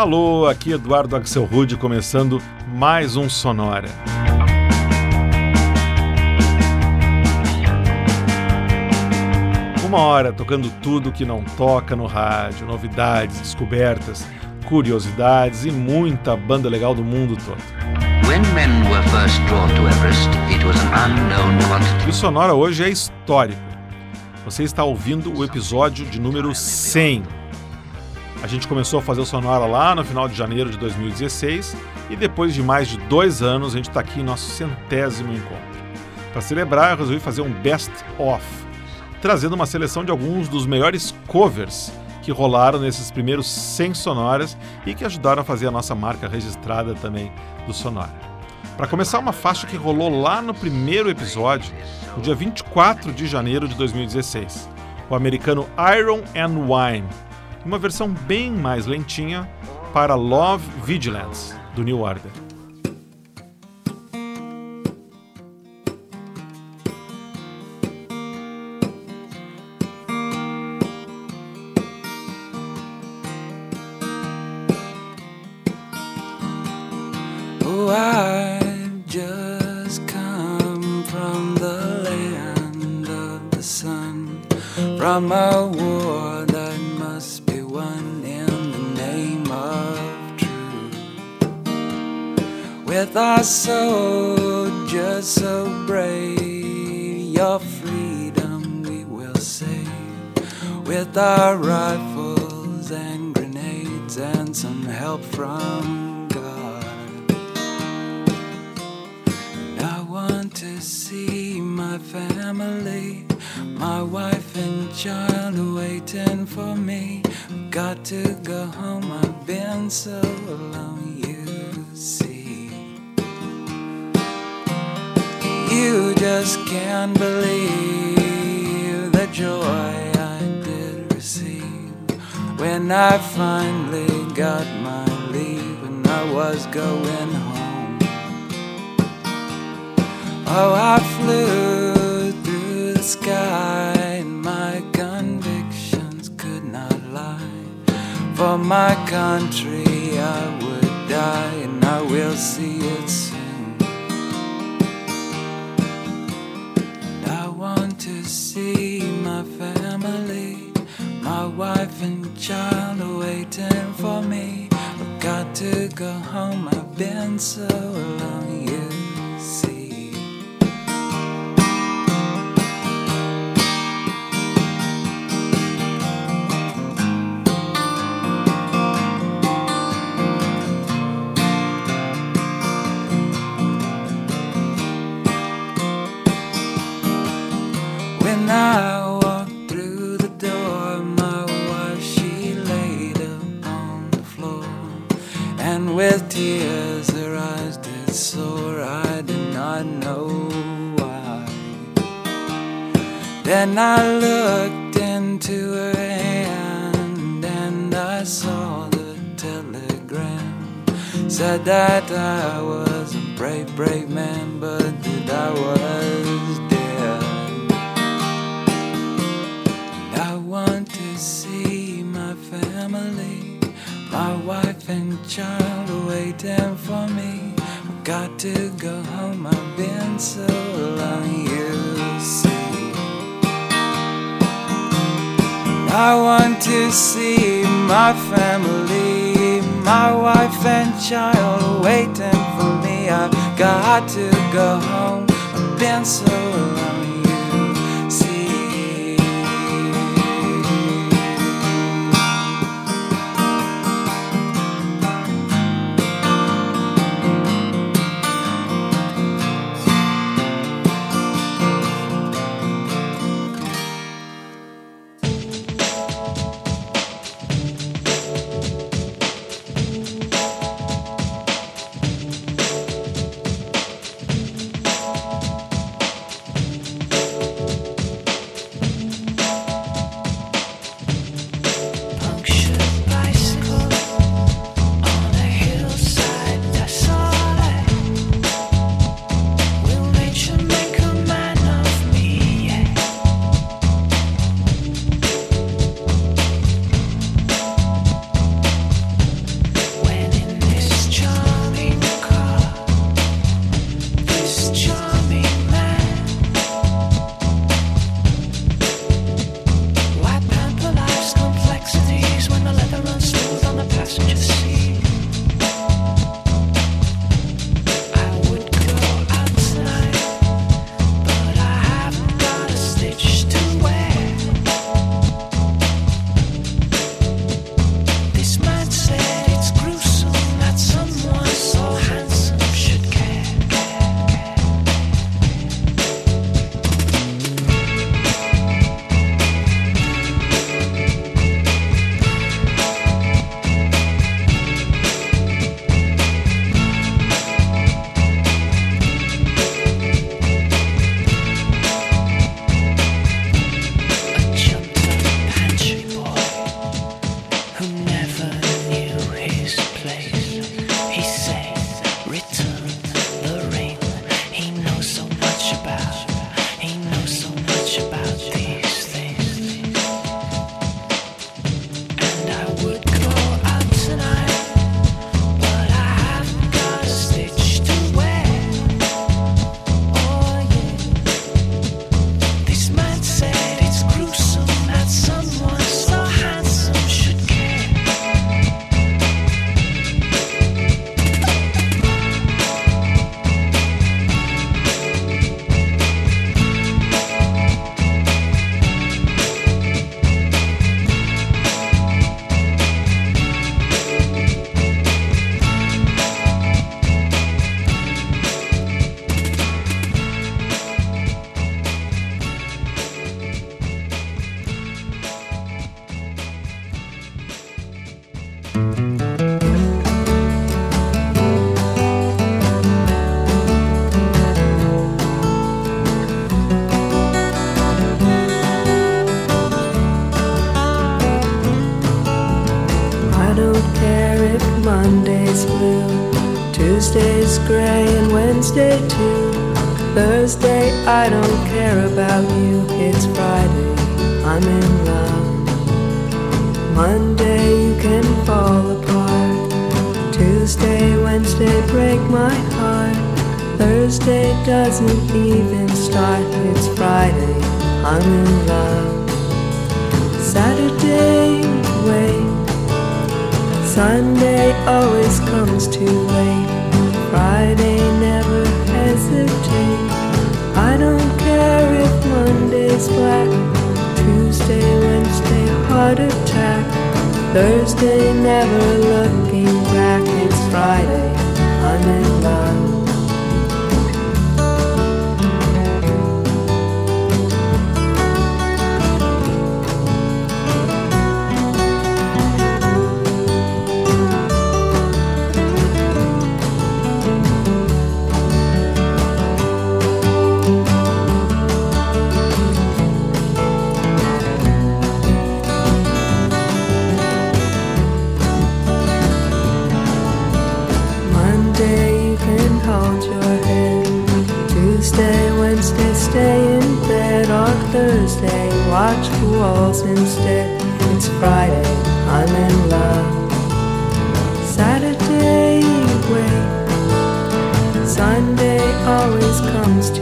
Alô, aqui Eduardo Axel Rude começando mais um Sonora. Uma hora tocando tudo que não toca no rádio, novidades, descobertas, curiosidades e muita banda legal do mundo todo. E o Sonora hoje é histórico. Você está ouvindo o episódio de número 100. A gente começou a fazer o Sonora lá no final de janeiro de 2016 e depois de mais de dois anos a gente está aqui em nosso centésimo encontro. Para celebrar, eu resolvi fazer um best-of, trazendo uma seleção de alguns dos melhores covers que rolaram nesses primeiros 100 sonoras e que ajudaram a fazer a nossa marca registrada também do Sonora. Para começar, uma faixa que rolou lá no primeiro episódio, no dia 24 de janeiro de 2016, o americano Iron and Wine, uma versão bem mais lentinha para Love Vigilance, do New Order. Our rifles and grenades and some help from God. And I want to see my family my wife and child waiting for me. Got to go home, I've been so alone, you see. You just can't believe the joy when I finally got my leave and I was going home. Oh, I flew through the sky, and my convictions could not lie. For my country, I would die, and I will see it soon. And I want to see my family, my wife and child are waiting for me. I've got to go home, I've been so long. You Then I looked into her hand and I saw the telegram. Said that I was a brave, brave man, but that I was dead. And I want to see my family, my wife and child waiting for me. I've got to go home, I've been so long, you see. I want to see my family, my wife and child waiting for me. I've got to go home. I've been so long. Thursday, I don't care about you. It's Friday, I'm in love. Monday, you can fall apart. Tuesday, Wednesday, break my heart. Thursday doesn't even start. It's Friday, I'm in love. Saturday, wait. Sunday always comes too late. Friday. I don't care if Monday's black. Tuesday, Wednesday, heart attack. Thursday, never looking back. It's Friday, I'm in love. Walls instead. It's Friday, I'm in love. Saturday wait. Sunday always comes too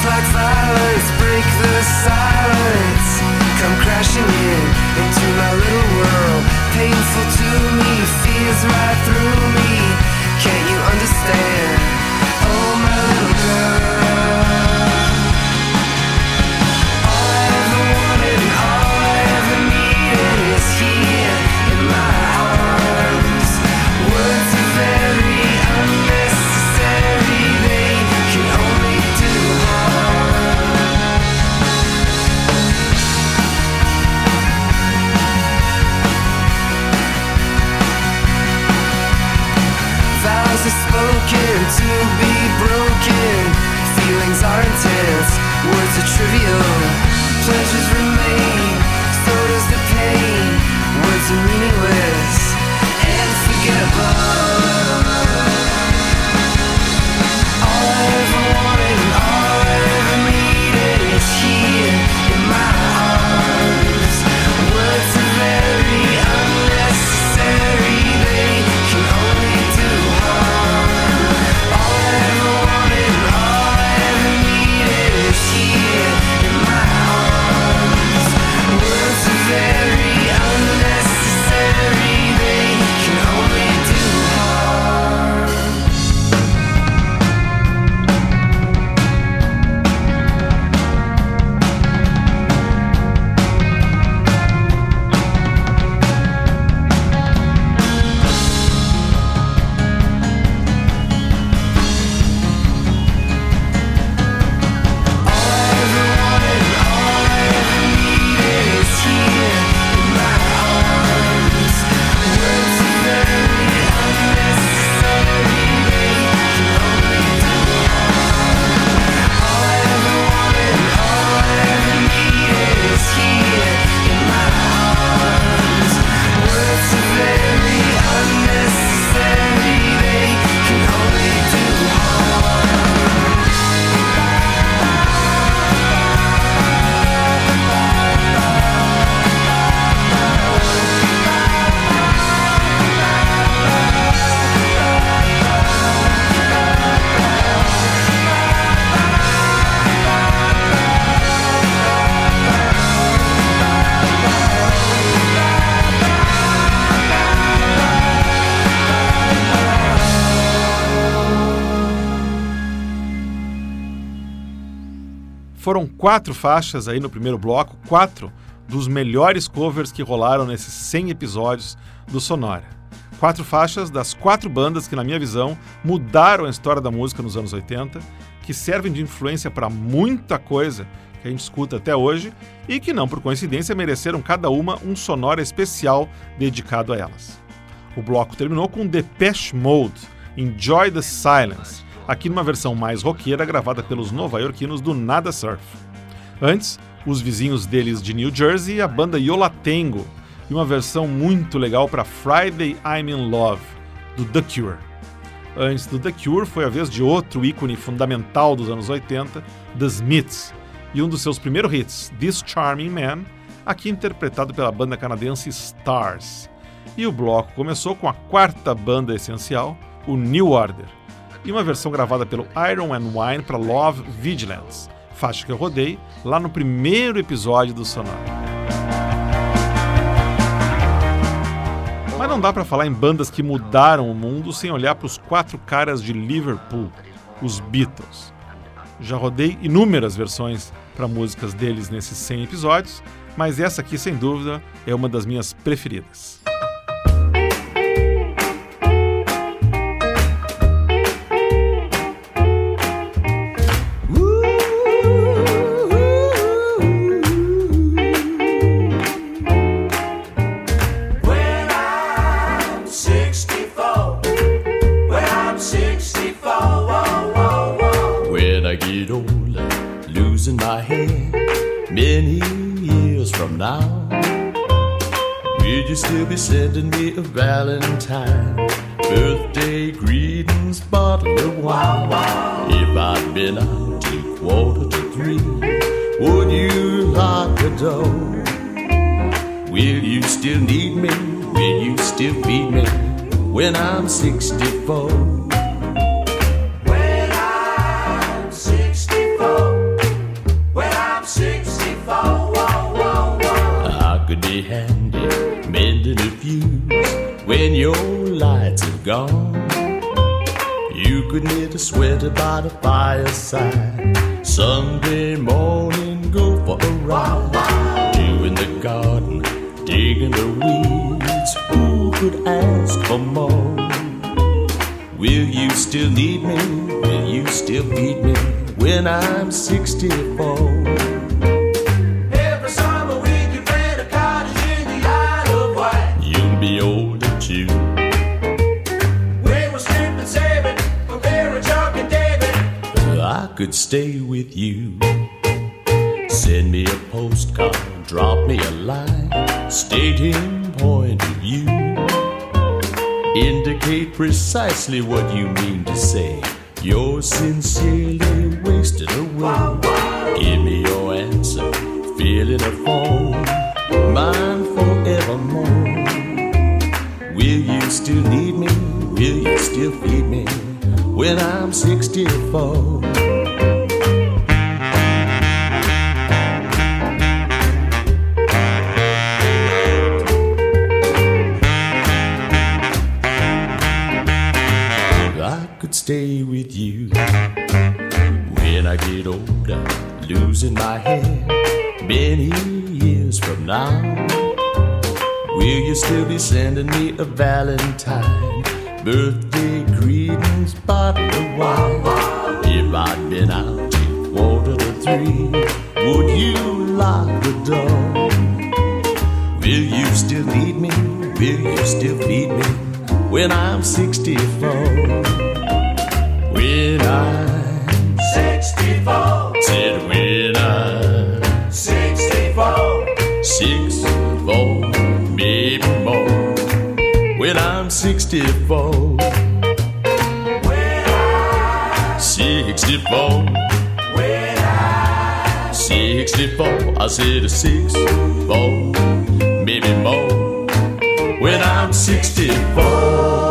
Like violence, break the silence. Come crashing in into my little world. Painful to me, right through me. Can't you understand? Oh, my little girl. Quatro faixas aí no primeiro bloco, quatro dos melhores covers que rolaram nesses 100 episódios do Sonora. Quatro faixas das quatro bandas que, na minha visão, mudaram a história da música nos anos 80, que servem de influência para muita coisa que a gente escuta até hoje e que não por coincidência mereceram cada uma um sonora especial dedicado a elas. O bloco terminou com Depeche Mode, Enjoy the Silence, aqui numa versão mais roqueira gravada pelos nova-iorquinos do Nada Surf. Antes, os vizinhos deles de New Jersey e a banda Yola Tango, e uma versão muito legal para Friday I'm in Love, do The Cure. Antes do The Cure foi a vez de outro ícone fundamental dos anos 80, The Smiths, e um dos seus primeiros hits, This Charming Man, aqui interpretado pela banda canadense Stars. E o bloco começou com a quarta banda essencial, o New Order, e uma versão gravada pelo Iron and Wine para Love Vigilance, faixa que eu rodei lá no primeiro episódio do Sonar. Mas não dá para falar em bandas que mudaram o mundo sem olhar para os quatro caras de Liverpool, os Beatles. Já rodei inúmeras versões para músicas deles nesses 100 episódios, mas essa aqui, sem dúvida, é uma das minhas preferidas. Now, will you still be sending me a Valentine? Birthday greetings, bottle of wine. If I'd been out till quarter to three, would you lock the door? Will you still need me? Will you still feed me when I'm 64? When your lights have gone. You could knit a sweater by the fireside. Sunday morning, go for a ride. You in the garden, digging the weeds. Who could ask for more? Will you still need me? Will you still feed me when I'm 64? Could stay with you. Send me a postcard, drop me a line, stating point of view. Indicate precisely what you mean to say. You're sincerely wasted away. Give me your answer, fill in a form, mine forevermore. Will you still need me? Will you still feed me when I'm 64? Losing my hair many years from now. Will you still be sending me a Valentine? Birthday greetings, bottle of wine. If I'd been out till quarter to three, would you lock the door? Will you still need me? Will you still feed me when I'm 64? 64, when I, 64. I said a six, four, maybe more. When I'm 64.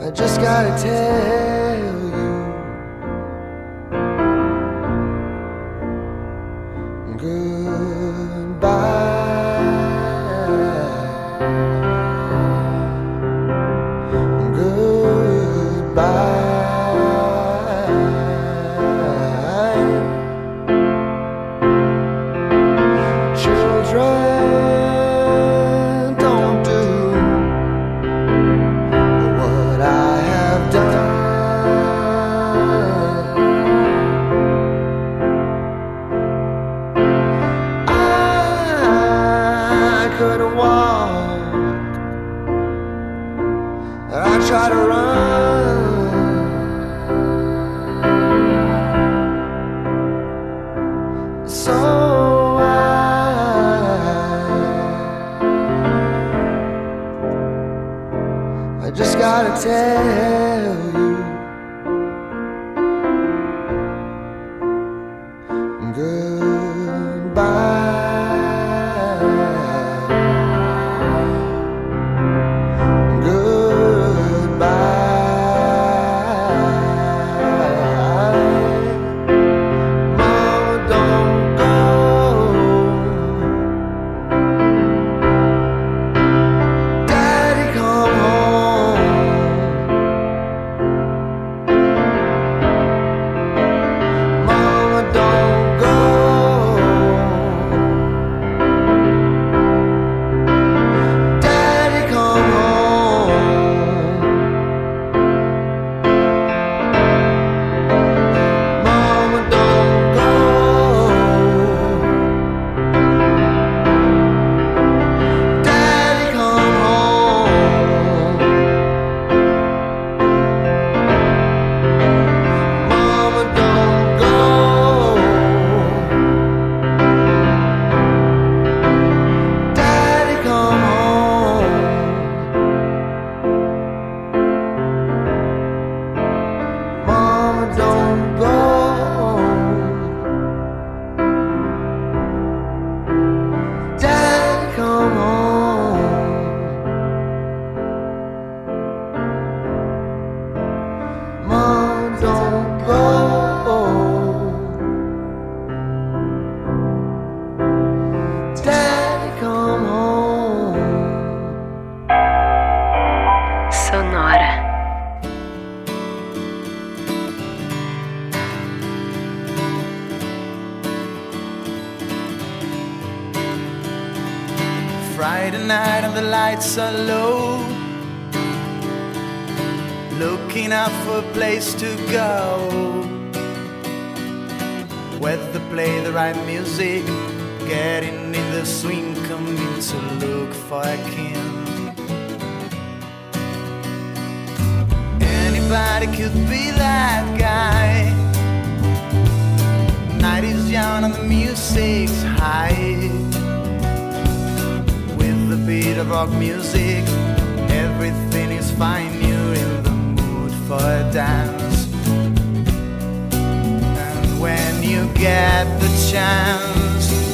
I, just gotta tell you get the chance,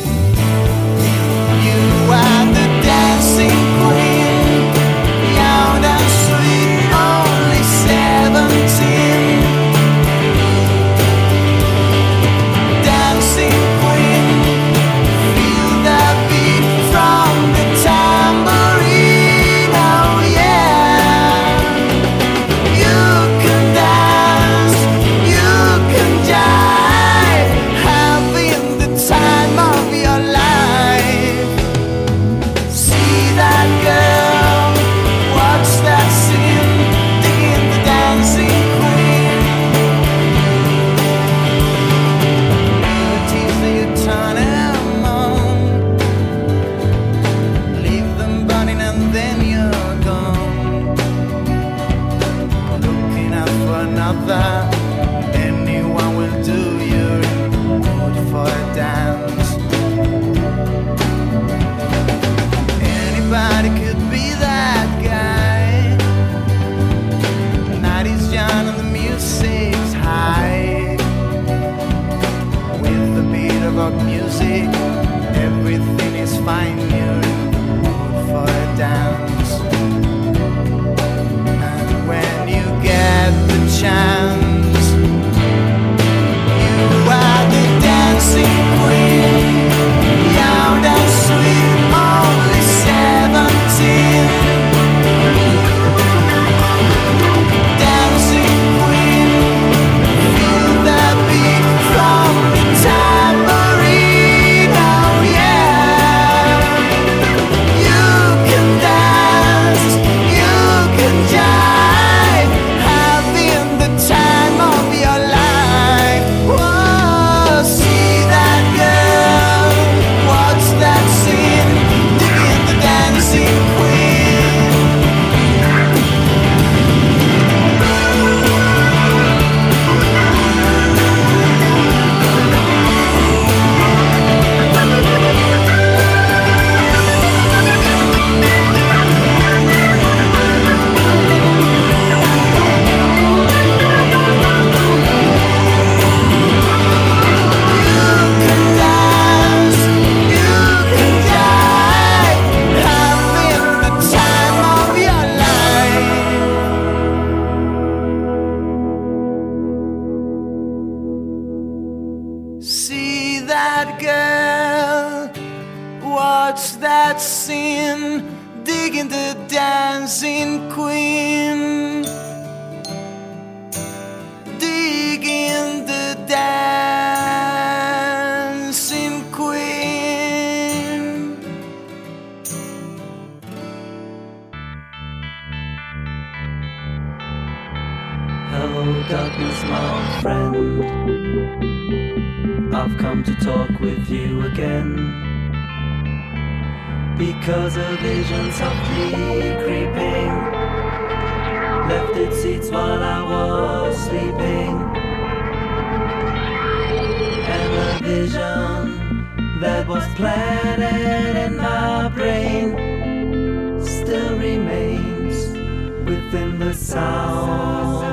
sound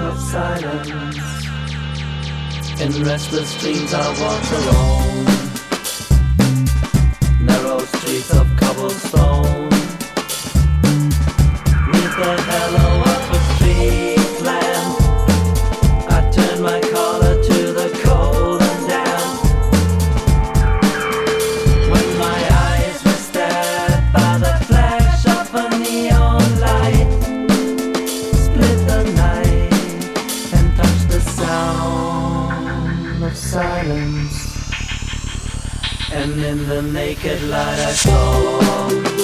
of silence. In restless dreams I walk alone. Narrow streets of cobblestone. Neath the halo the naked light I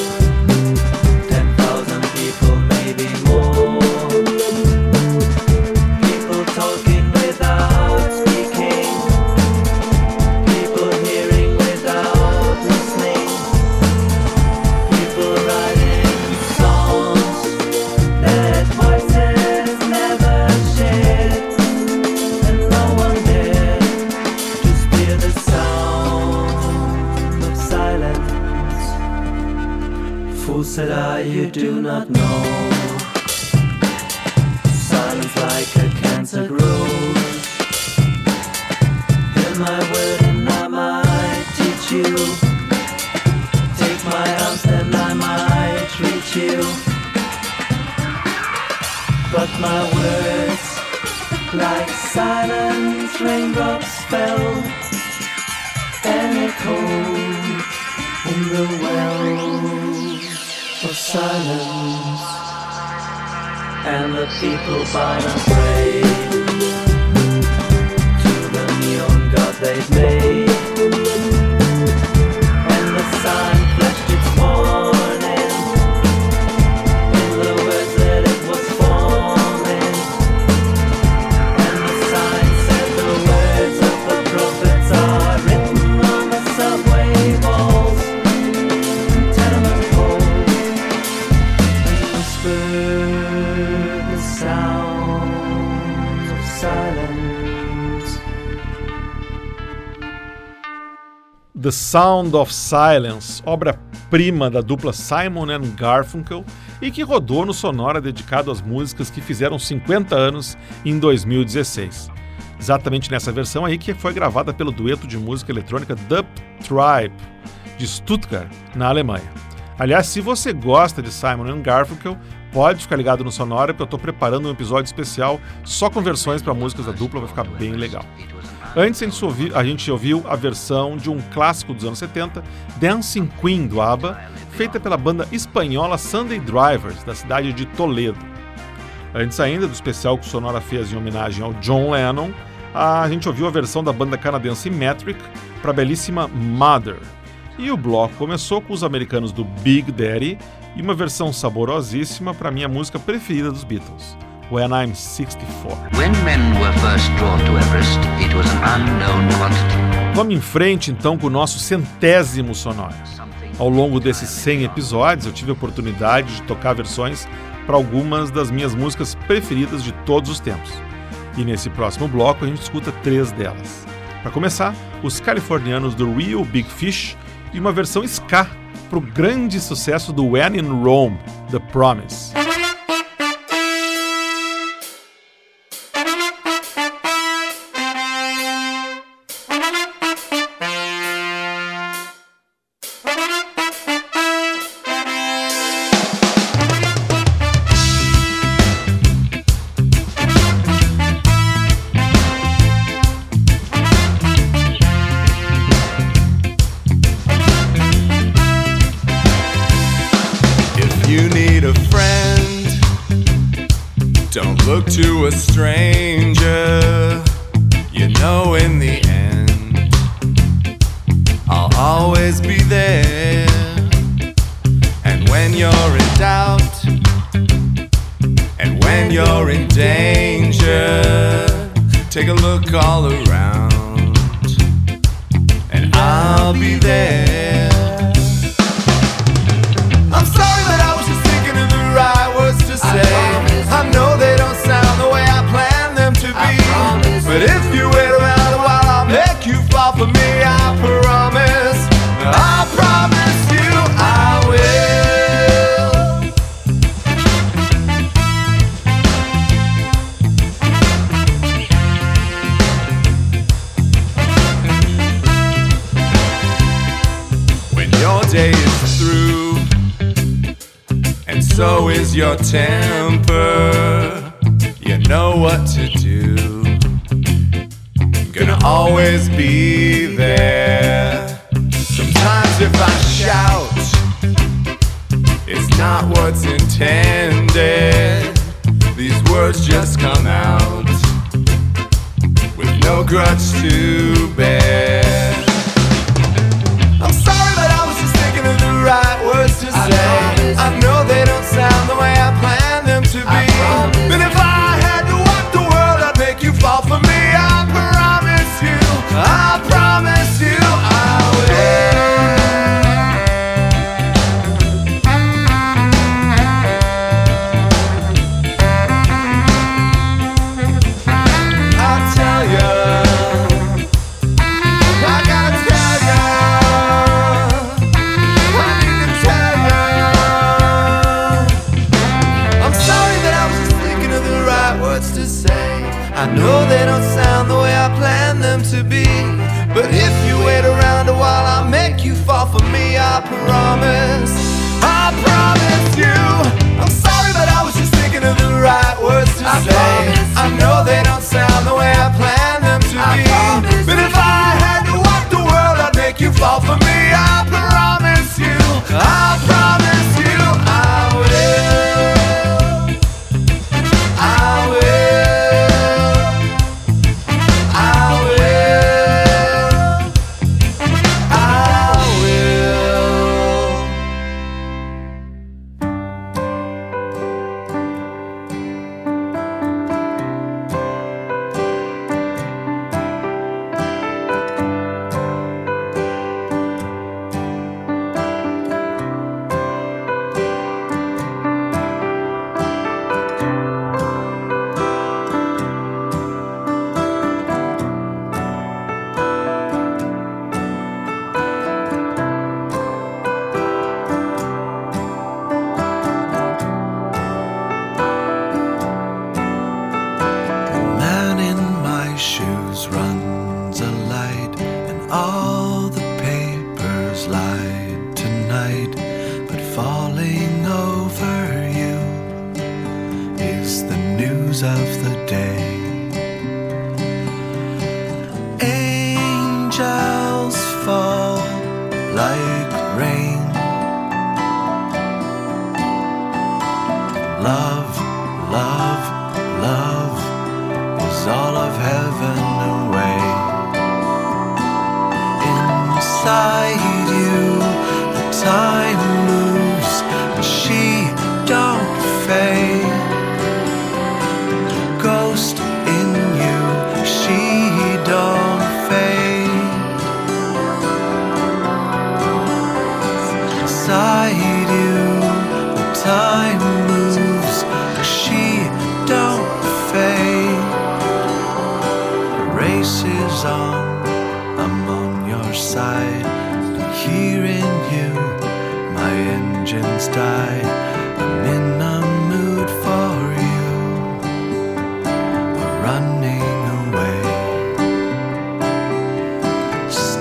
you do of silence. And the people bowed and prayed to the neon god they'd made. The Sound of Silence, obra-prima da dupla Simon and Garfunkel e que rodou no Sonora dedicado às músicas que fizeram 50 anos em 2016. Exatamente nessa versão aí que foi gravada pelo dueto de música eletrônica Dub Tribe, de Stuttgart, na Alemanha. Aliás, se você gosta de Simon and Garfunkel, pode ficar ligado no Sonora, porque eu estou preparando um episódio especial só com versões para músicas da dupla, vai ficar bem legal. Antes a gente, ouvi- a gente ouviu a versão de um clássico dos anos 70, Dancing Queen do ABBA, feita pela banda espanhola Sunday Drivers, da cidade de Toledo. Antes ainda do especial que o Sonora fez em homenagem ao John Lennon, a gente ouviu a versão da banda canadense Metric para a belíssima Mother. E o bloco começou com os americanos do Big Daddy e uma versão saborosíssima para minha música preferida dos Beatles, When I'm 64. When men were first drawn to Everest, it was an unknown quantity. Vamos em frente então com o nosso centésimo sonoro. Ao longo desses 100 episódios, eu tive a oportunidade de tocar versões para algumas das minhas músicas preferidas de todos os tempos. E nesse próximo bloco a gente escuta três delas. Para começar, os californianos do Real Big Fish e uma versão ska para o grande sucesso do When in Rome, The Promise. what to do. I'm gonna always be there. Sometimes if I shout, it's not what's intended. These words just come out with no grudge to bear. I'm sorry, but I was just thinking of the right words to say. I know, I know they don't. fall for me, I promise you. I promise fall for me.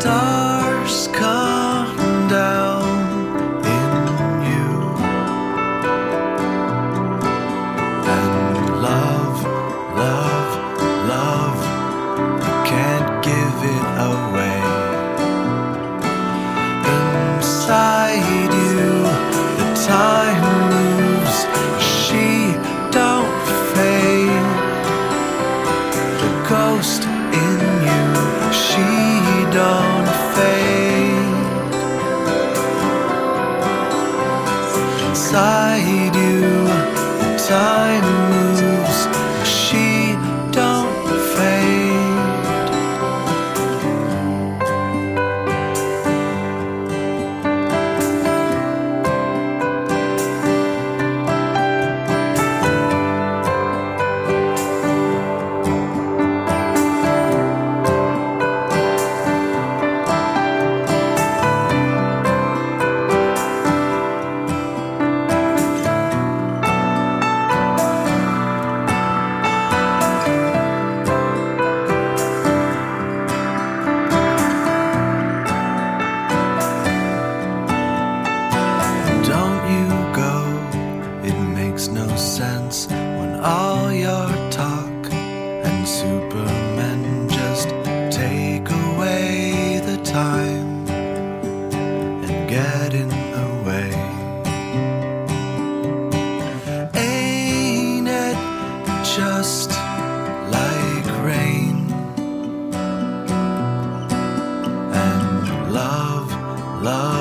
star.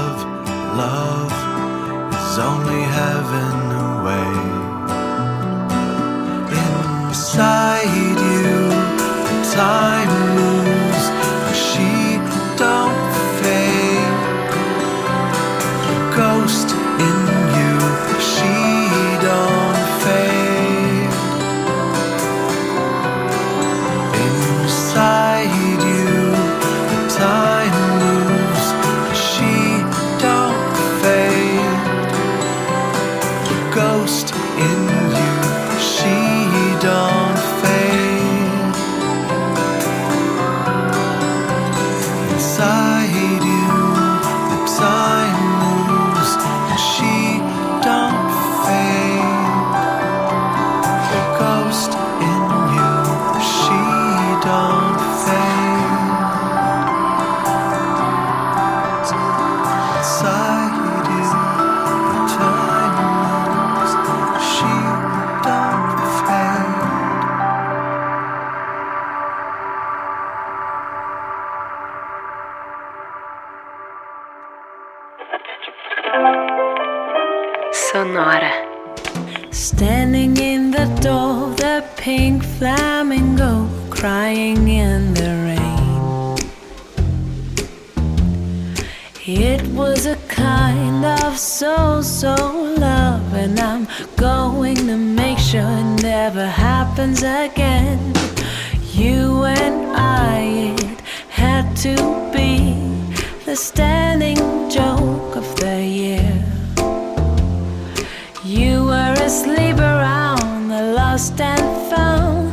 love, love is only heaven away. Inside you, time. lost and found,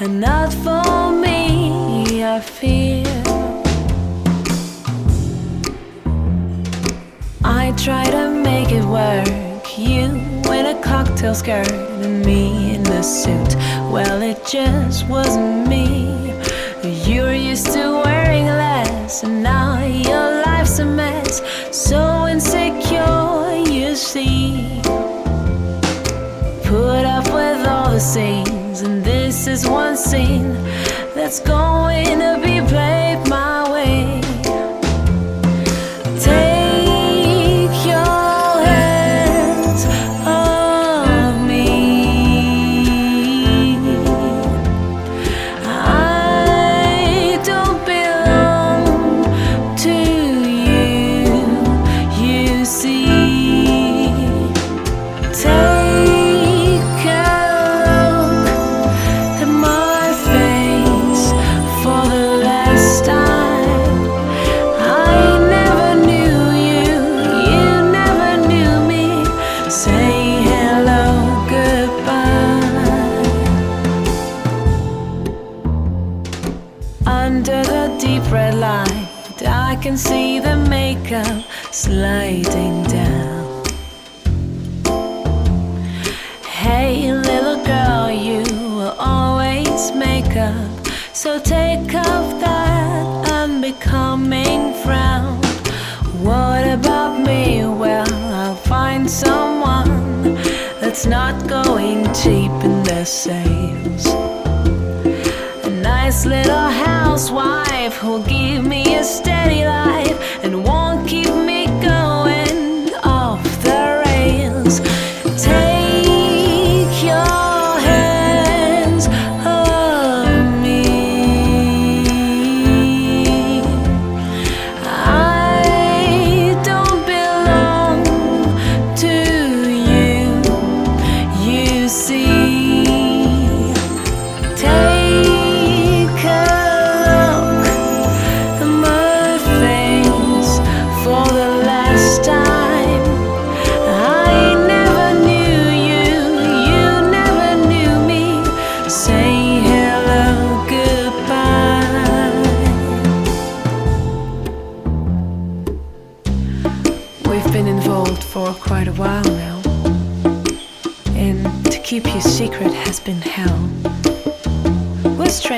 and not for me, I fear. I try to make it work. You in a cocktail skirt and me in a suit. Well, it just wasn't me. You're used to wearing less, and now your life's a mess. So insecure, you see. scenes, and this is one scene that's going to be. going cheap in their sales. A nice little housewife who'll give me a steady life.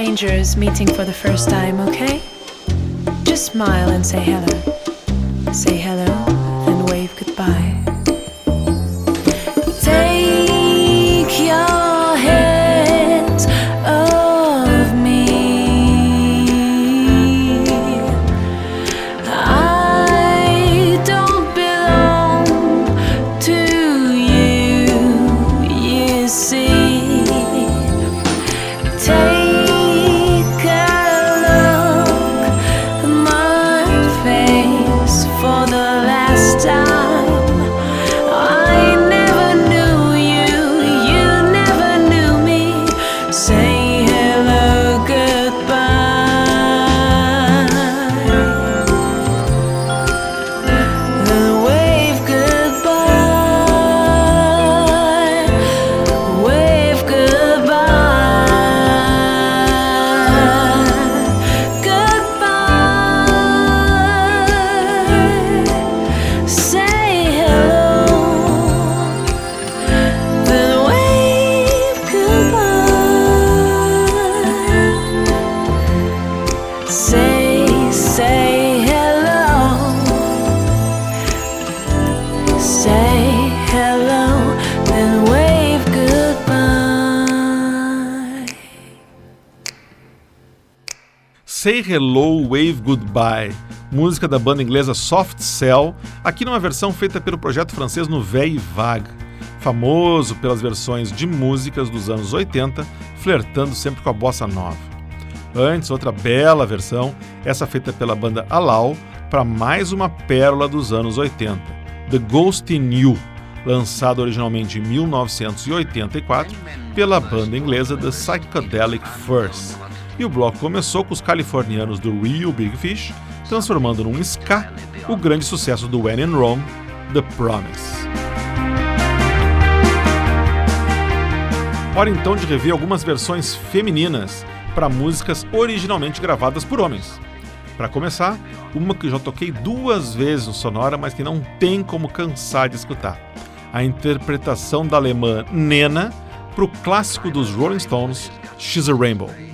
strangers meeting for the first time, okay? Just smile and say hello. Hello Wave Goodbye, música da banda inglesa Soft Cell, aqui numa versão feita pelo projeto francês Nouvelle Vague, famoso pelas versões de músicas dos anos 80, flertando sempre com a bossa nova. Antes, outra bela versão, essa feita pela banda Alau, para mais uma pérola dos anos 80, The Ghost in You, lançado originalmente em 1984 pela banda inglesa The Psychedelic First. E o bloco começou com os californianos do Real Big Fish, transformando num ska o grande sucesso do When in Rome, The Promise. Hora então de rever algumas versões femininas para músicas originalmente gravadas por homens. Para começar, uma que já toquei duas vezes no Sonora, mas que não tem como cansar de escutar. A interpretação da alemã Nena para o clássico dos Rolling Stones, She's a Rainbow.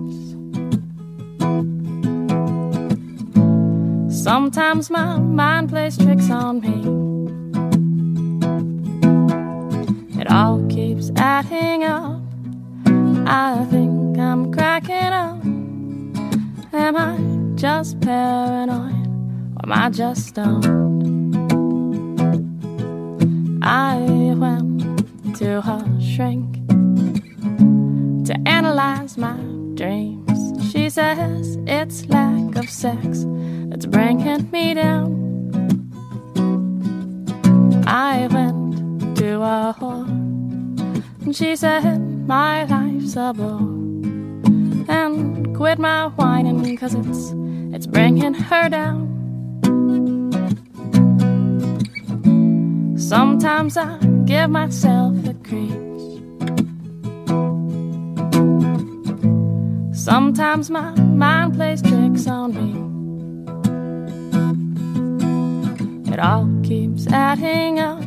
Sometimes my mind plays tricks on me. It all keeps adding up. I think I'm cracking up. Am I just paranoid? Or am I just stoned? I went to her shrink to analyze my dreams. She says it's lack of sex bringing me down. I went to a whore, and she said my life's a bore, and quit my whining 'cause it's it's bringing her down. Sometimes I give myself a creeps. Sometimes my mind plays tricks on me. It all keeps adding up.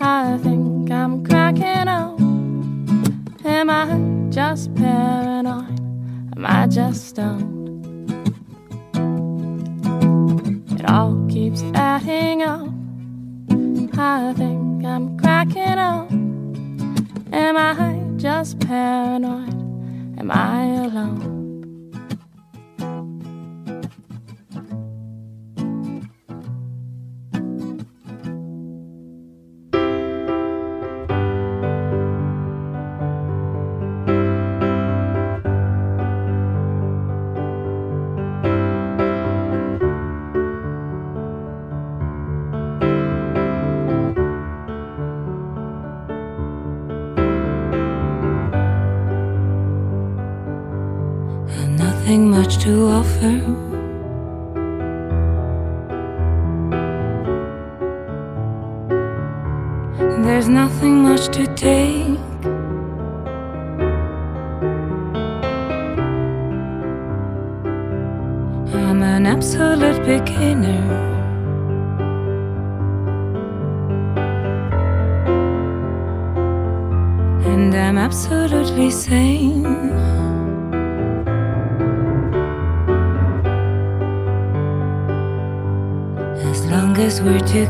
I think I'm cracking up. Am I just paranoid? Am I just stoned? It all keeps adding up. I think I'm cracking up. Am I just paranoid? Am I alone? Offer.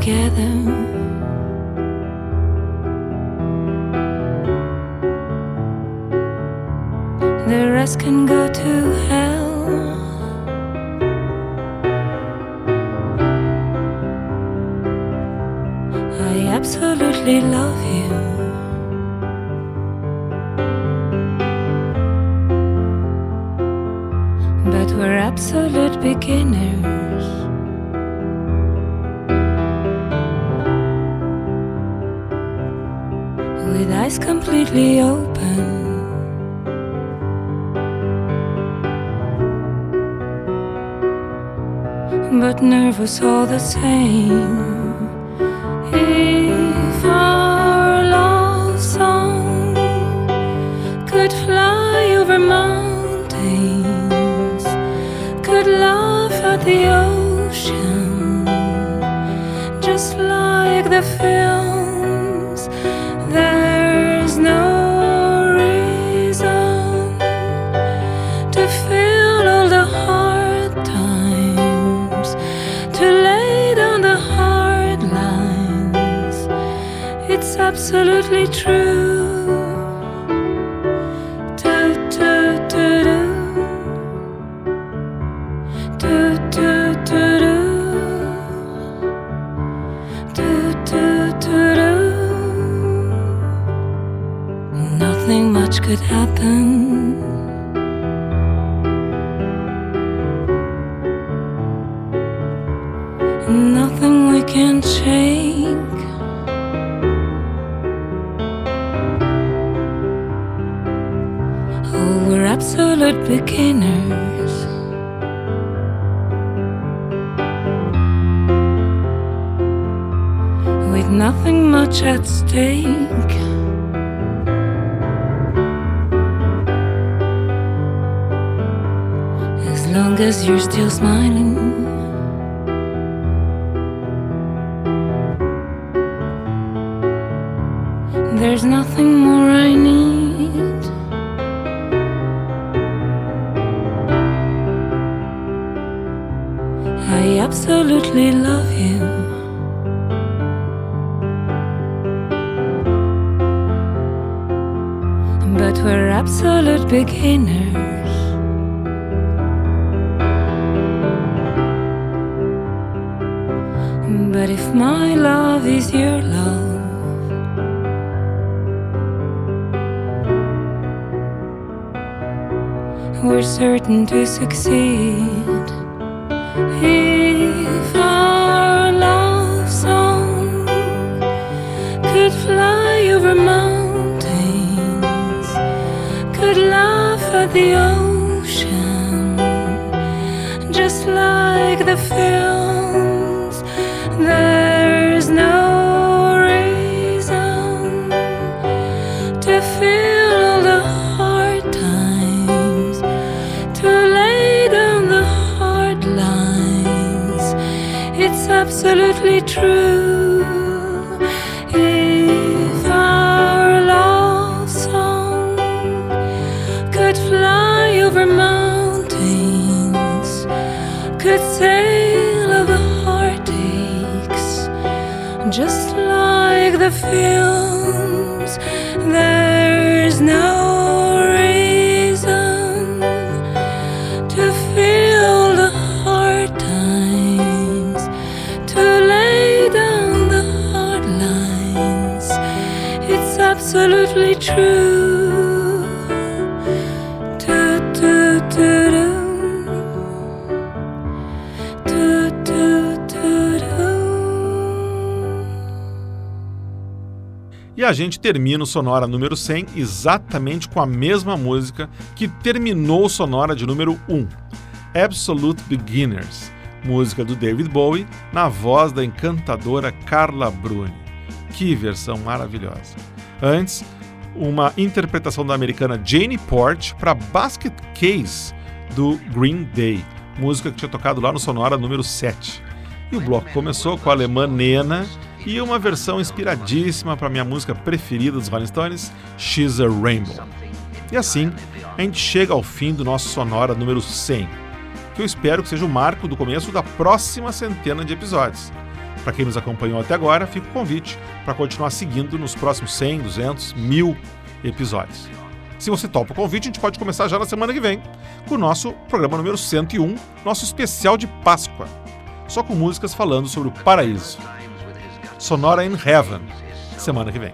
Together. But nervous all the same. If our love song could fly over mountains, could laugh at the absolutely true. Do, do, do, do. Do, do, do, do. Do, do, do, do. Nothing much could happen. I absolutely love you. But we're absolute beginners. But if my love is your love, we're certain to succeed. If our love song could fly over mountains, could laugh at the true. If our love song could fly over mountains, could sail over heartaches, just like the E a gente termina o Sonora número 100 exatamente com a mesma música que terminou o Sonora de número 1, Absolute Beginners, música do David Bowie, na voz da encantadora Carla Bruni. Que versão maravilhosa! Antes, uma interpretação da americana Jane Porte para Basket Case do Green Day, música que tinha tocado lá no Sonora número 7. E o bloco começou com a alemã Nena e uma versão inspiradíssima para minha música preferida dos Rolling Stones, She's a Rainbow. E assim, a gente chega ao fim do nosso Sonora número 100, que eu espero que seja o marco do começo da próxima centena de episódios. Para quem nos acompanhou até agora, fica o convite para continuar seguindo nos próximos 100, 200, 1000 episódios. Se você topa o convite, a gente pode começar já na semana que vem com o nosso programa número 101, nosso especial de Páscoa, só com músicas falando sobre o paraíso. Sonora in Heaven, semana que vem.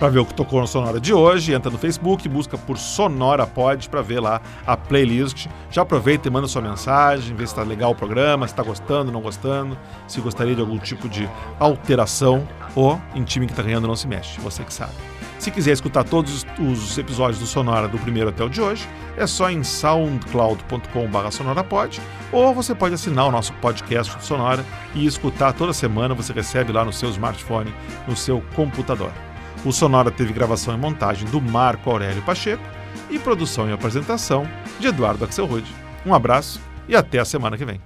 Para ver o que tocou na Sonora de hoje, entra no Facebook, busca por Sonora Pod para ver lá a playlist. Já aproveita e manda sua mensagem, vê se está legal o programa, se está gostando, não gostando, se gostaria de algum tipo de alteração ou em time que está ganhando não se mexe, você que sabe. Se quiser escutar todos os episódios do Sonora do primeiro até o de hoje, é só em soundcloud.com.br sonorapod ou você pode assinar o nosso podcast do Sonora e escutar toda semana, você recebe lá no seu smartphone, no seu computador. O Sonora teve gravação e montagem do Marco Aurélio Pacheco e produção e apresentação de Eduardo Axelrod. Um abraço e até a semana que vem.